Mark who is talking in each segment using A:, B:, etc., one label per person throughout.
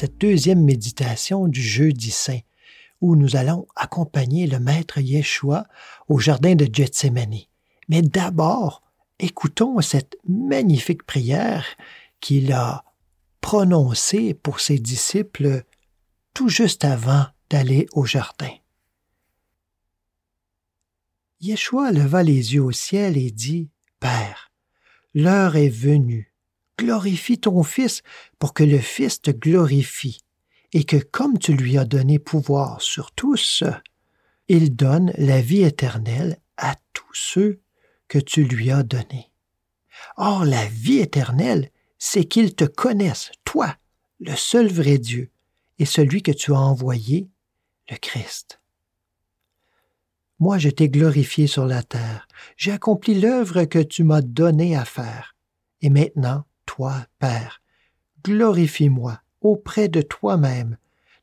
A: Cette deuxième méditation du jeudi saint, où nous allons accompagner le Maître Yeshua au jardin de Gethsemane. Mais d'abord, écoutons cette magnifique prière qu'il a prononcée pour ses disciples tout juste avant d'aller au jardin. Yeshua leva les yeux au ciel et dit, Père, l'heure est venue, glorifie ton Fils pour que le Fils te glorifie, et que comme tu lui as donné pouvoir sur tous, il donne la vie éternelle à tous ceux que tu lui as donnés. Or, la vie éternelle, c'est qu'ils te connaissent, toi, le seul vrai Dieu, et celui que tu as envoyé, le Christ. Moi, je t'ai glorifié sur la terre, j'ai accompli l'œuvre que tu m'as donnée à faire. Et maintenant, toi, Père, glorifie-moi auprès de toi-même,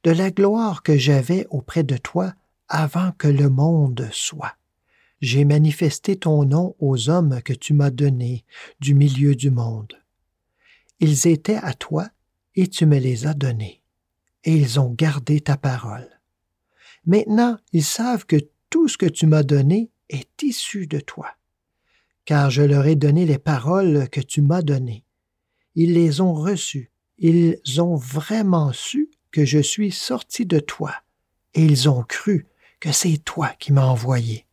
A: de la gloire que j'avais auprès de toi avant que le monde soit. J'ai manifesté ton nom aux hommes que tu m'as donnés du milieu du monde. Ils étaient à toi et tu me les as donnés, et ils ont gardé ta parole. Maintenant, ils savent que tout ce que tu m'as donné est issu de toi, car je leur ai donné les paroles que tu m'as données. Ils les ont reçues, ils ont vraiment su que je suis sorti de toi, et ils ont cru que c'est toi qui m'as envoyé.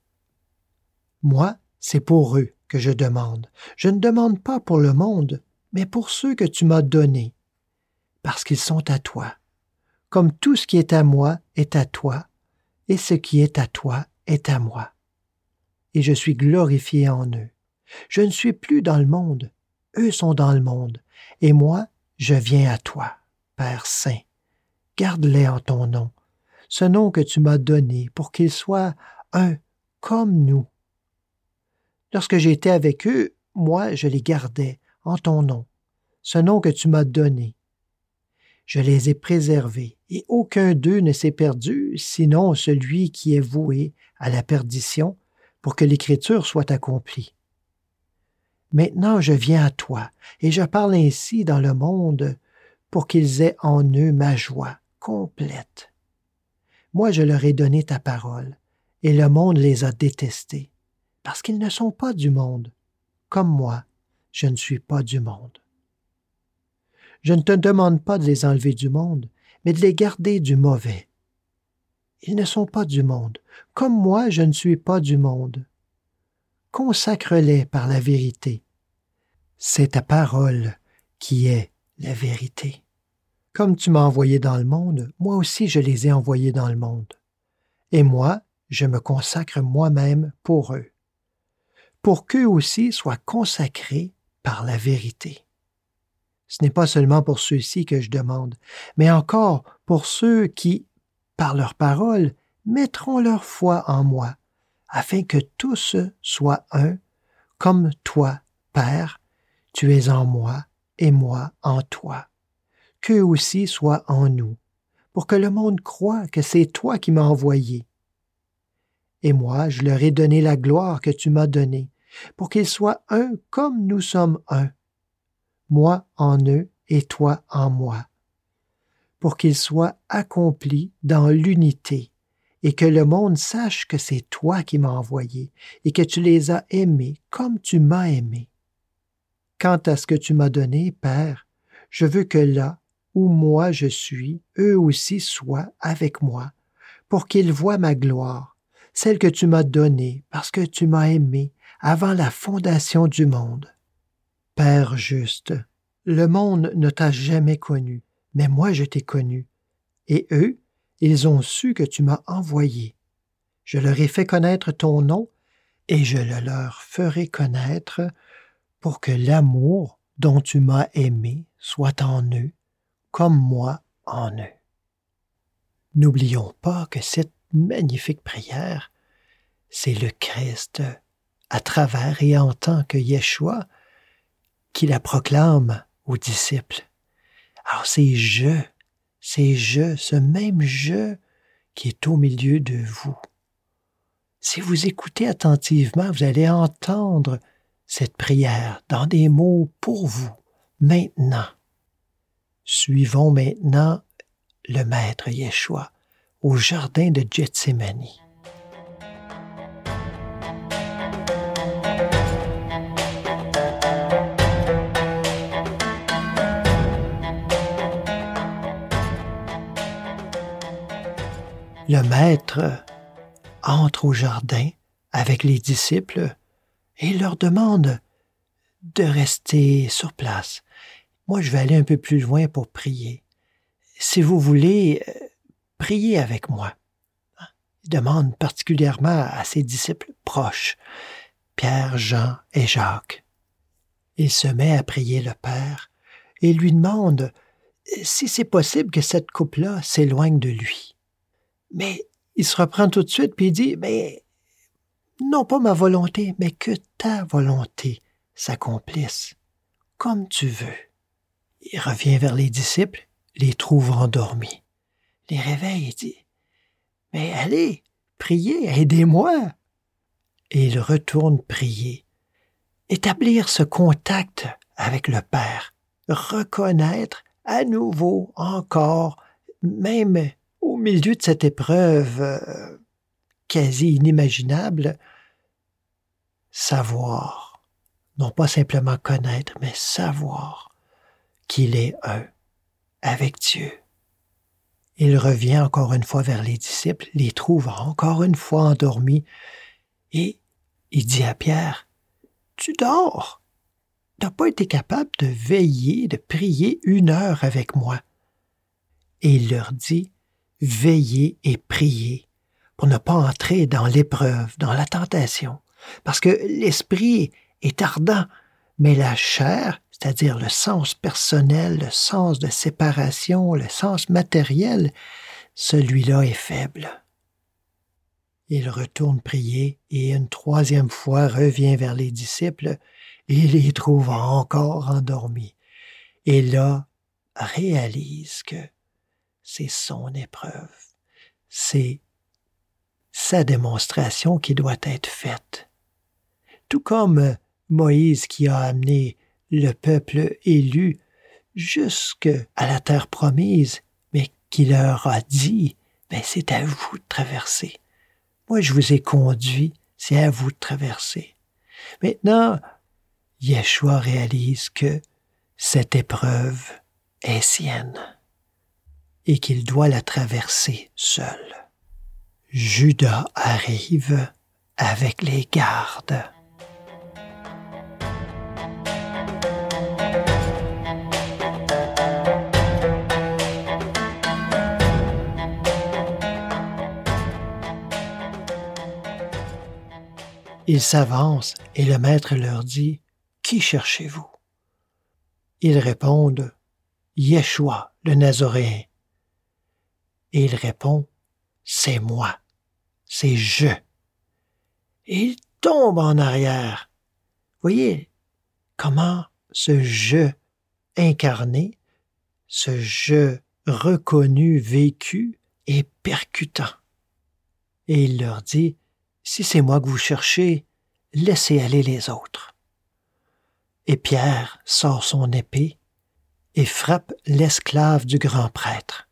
A: Moi, c'est pour eux que je demande. Je ne demande pas pour le monde, mais pour ceux que tu m'as donnés, parce qu'ils sont à toi. Comme tout ce qui est à moi est à toi, et ce qui est à toi est à moi. Et je suis glorifié en eux. Je ne suis plus dans le monde, eux sont dans le monde, et moi, je viens à toi, Père Saint. Garde-les en ton nom, ce nom que tu m'as donné pour qu'ils soient un comme nous. Lorsque j'étais avec eux, moi, je les gardais en ton nom, ce nom que tu m'as donné. Je les ai préservés, et aucun d'eux ne s'est perdu, sinon celui qui est voué à la perdition, pour que l'Écriture soit accomplie. Maintenant je viens à toi, et je parle ainsi dans le monde, pour qu'ils aient en eux ma joie complète. Moi je leur ai donné ta parole, et le monde les a détestés, parce qu'ils ne sont pas du monde, comme moi, je ne suis pas du monde. Je ne te demande pas de les enlever du monde, mais de les garder du mauvais. Ils ne sont pas du monde, comme moi je ne suis pas du monde. Consacre-les par la vérité. C'est ta parole qui est la vérité. Comme tu m'as envoyé dans le monde, moi aussi je les ai envoyés dans le monde. Et moi, je me consacre moi-même pour eux, pour qu'eux aussi soient consacrés par la vérité. Ce n'est pas seulement pour ceux-ci que je demande, mais encore pour ceux qui, par leur parole, mettront leur foi en moi, afin que tous soient un, comme toi, Père, tu es en moi et moi en toi. Qu'eux aussi soient en nous, pour que le monde croie que c'est toi qui m'as envoyé. Et moi, je leur ai donné la gloire que tu m'as donnée, pour qu'ils soient un comme nous sommes un, moi en eux et toi en moi, pour qu'ils soient accomplis dans l'unité, et que le monde sache que c'est toi qui m'as envoyé, et que tu les as aimés comme tu m'as aimé. Quant à ce que tu m'as donné, Père, je veux que là où moi je suis, eux aussi soient avec moi, pour qu'ils voient ma gloire, celle que tu m'as donnée parce que tu m'as aimé avant la fondation du monde. Père juste, le monde ne t'a jamais connu, mais moi je t'ai connu. Et eux, ils ont su que tu m'as envoyé. Je leur ai fait connaître ton nom, et je le leur ferai connaître pour que l'amour dont tu m'as aimé soit en eux, comme moi en eux. N'oublions pas que cette magnifique prière, c'est le Christ, à travers et en tant que Yeshua, qui la proclame aux disciples. Alors c'est je, c'est je, ce même je qui est au milieu de vous. Si vous écoutez attentivement, vous allez entendre cette prière dans des mots pour vous, maintenant. Suivons maintenant le maître Yeshua au jardin de Gethsemane. Le maître entre au jardin avec les disciples et leur demande de rester sur place. Moi, je vais aller un peu plus loin pour prier. Si vous voulez, euh, priez avec moi. Il demande particulièrement à ses disciples proches, Pierre, Jean et Jacques. Il se met à prier le Père et lui demande si c'est possible que cette coupe-là s'éloigne de lui. Mais il se reprend tout de suite puis il dit Mais non pas ma volonté, mais que ta volonté s'accomplisse, comme tu veux. Il revient vers les disciples, les trouve endormis, les réveille et dit Mais allez, priez, aidez-moi. Et il retourne prier, établir ce contact avec le Père, reconnaître à nouveau encore, même au milieu de cette épreuve euh, quasi inimaginable, savoir, non pas simplement connaître, mais savoir qu'il est un avec Dieu. Il revient encore une fois vers les disciples, les trouve encore une fois endormis, et il dit à Pierre, Tu dors. Tu n'as pas été capable de veiller, de prier une heure avec moi. Et il leur dit, Veillez et priez pour ne pas entrer dans l'épreuve, dans la tentation. Parce que l'esprit est ardent, mais la chair, c'est-à-dire le sens personnel, le sens de séparation, le sens matériel, celui-là est faible. Il retourne prier et une troisième fois revient vers les disciples et les trouve encore endormis. Et là, réalise que c'est son épreuve, c'est sa démonstration qui doit être faite tout comme Moïse qui a amené le peuple élu jusque à la terre promise, mais qui leur a dit, mais c'est à vous de traverser. Moi, je vous ai conduit, c'est à vous de traverser. Maintenant, Yeshua réalise que cette épreuve est sienne et qu'il doit la traverser seul. Judas arrive avec les gardes. Ils s'avancent et le maître leur dit Qui cherchez-vous? Ils répondent Yeshua, le Nazoréen. Et il répond C'est moi, c'est je. Et il tombe en arrière. Voyez comment ce je incarné, ce je reconnu, vécu, est percutant. Et il leur dit si c'est moi que vous cherchez, laissez aller les autres. Et Pierre sort son épée et frappe l'esclave du grand prêtre.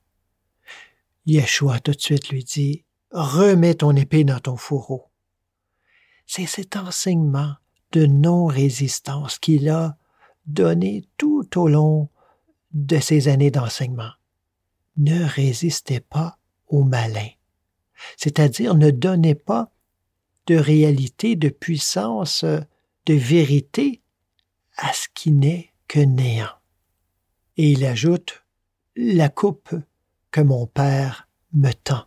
A: Yeshua tout de suite lui dit, Remets ton épée dans ton fourreau. C'est cet enseignement de non-résistance qu'il a donné tout au long de ses années d'enseignement. Ne résistez pas au malin, c'est-à-dire ne donnez pas de réalité, de puissance, de vérité à ce qui n'est que néant. Et il ajoute La coupe que mon Père me tend,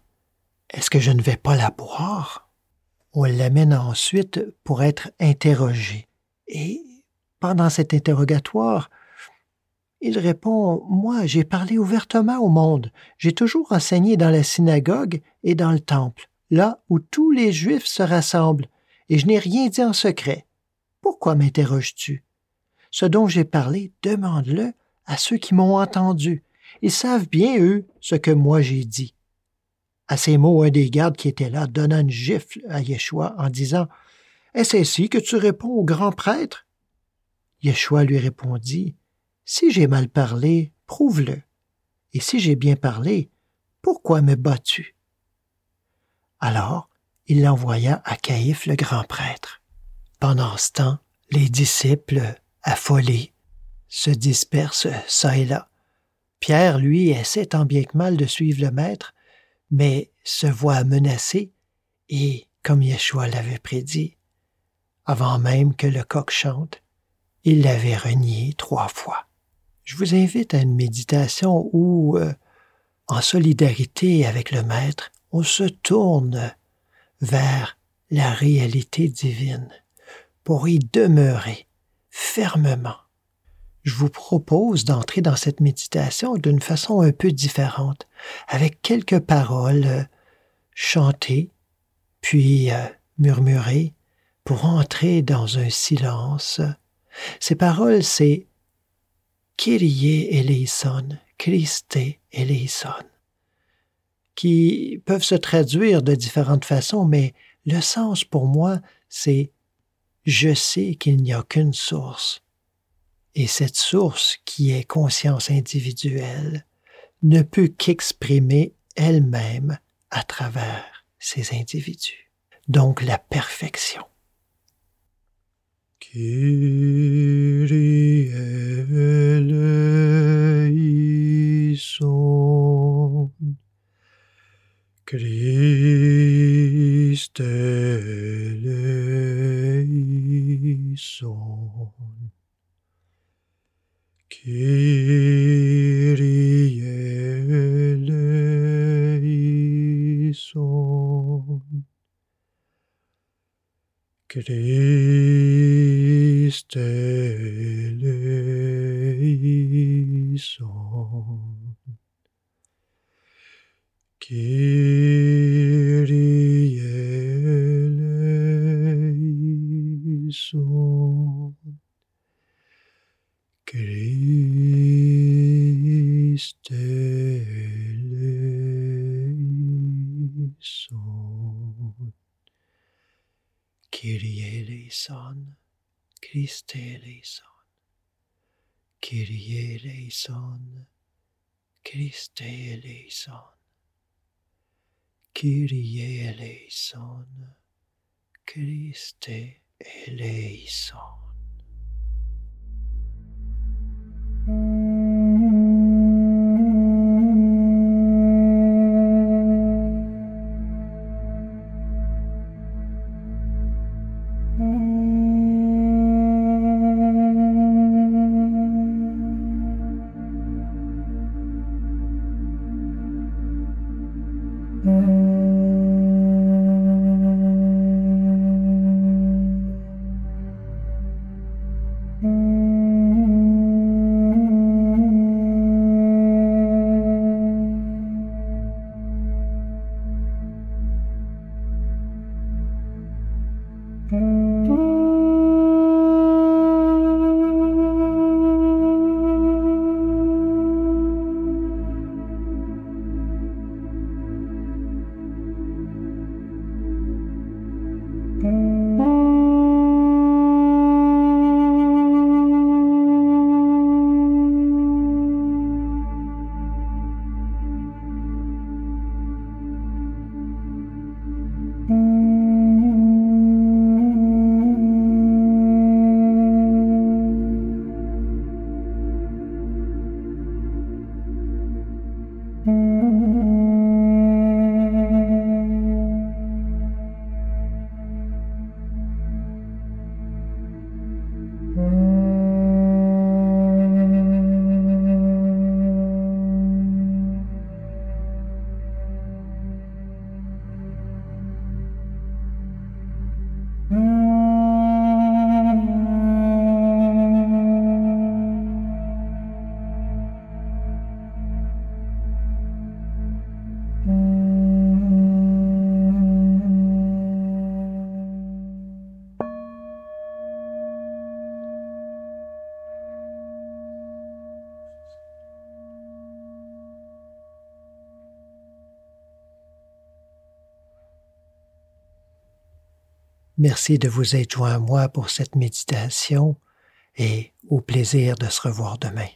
A: est-ce que je ne vais pas la boire? On l'amène ensuite pour être interrogé. Et pendant cet interrogatoire, il répond Moi, j'ai parlé ouvertement au monde. J'ai toujours enseigné dans la synagogue et dans le temple là où tous les Juifs se rassemblent, et je n'ai rien dit en secret. Pourquoi m'interroges-tu? Ce dont j'ai parlé, demande-le à ceux qui m'ont entendu. Ils savent bien, eux, ce que moi j'ai dit. À ces mots, un des gardes qui était là donna une gifle à Yeshua en disant Est-ce ainsi que tu réponds au grand prêtre Yeshua lui répondit Si j'ai mal parlé, Prouve-le. Et si j'ai bien parlé, pourquoi me bats-tu? Alors, il l'envoya à Caïphe le grand prêtre. Pendant ce temps, les disciples, affolés, se dispersent çà et là. Pierre, lui, essaie tant bien que mal de suivre le maître, mais se voit menacé et, comme Yeshua l'avait prédit, avant même que le coq chante, il l'avait renié trois fois. Je vous invite à une méditation où, euh, en solidarité avec le Maître, on se tourne vers la réalité divine pour y demeurer fermement. Je vous propose d'entrer dans cette méditation d'une façon un peu différente, avec quelques paroles euh, chantées, puis euh, murmurées, pour entrer dans un silence. Ces paroles, c'est Kyrie eleison, Christe eleison, qui peuvent se traduire de différentes façons, mais le sens pour moi, c'est je sais qu'il n'y a qu'une source. Et cette source, qui est conscience individuelle, ne peut qu'exprimer elle-même à travers ces individus. Donc la perfection. Christe eleison, Kyrie Christe eleison, Kyrie eleison, Christe eleison, Kyrie eleison, Christe eleison. Merci de vous être joint à moi pour cette méditation et au plaisir de se revoir demain.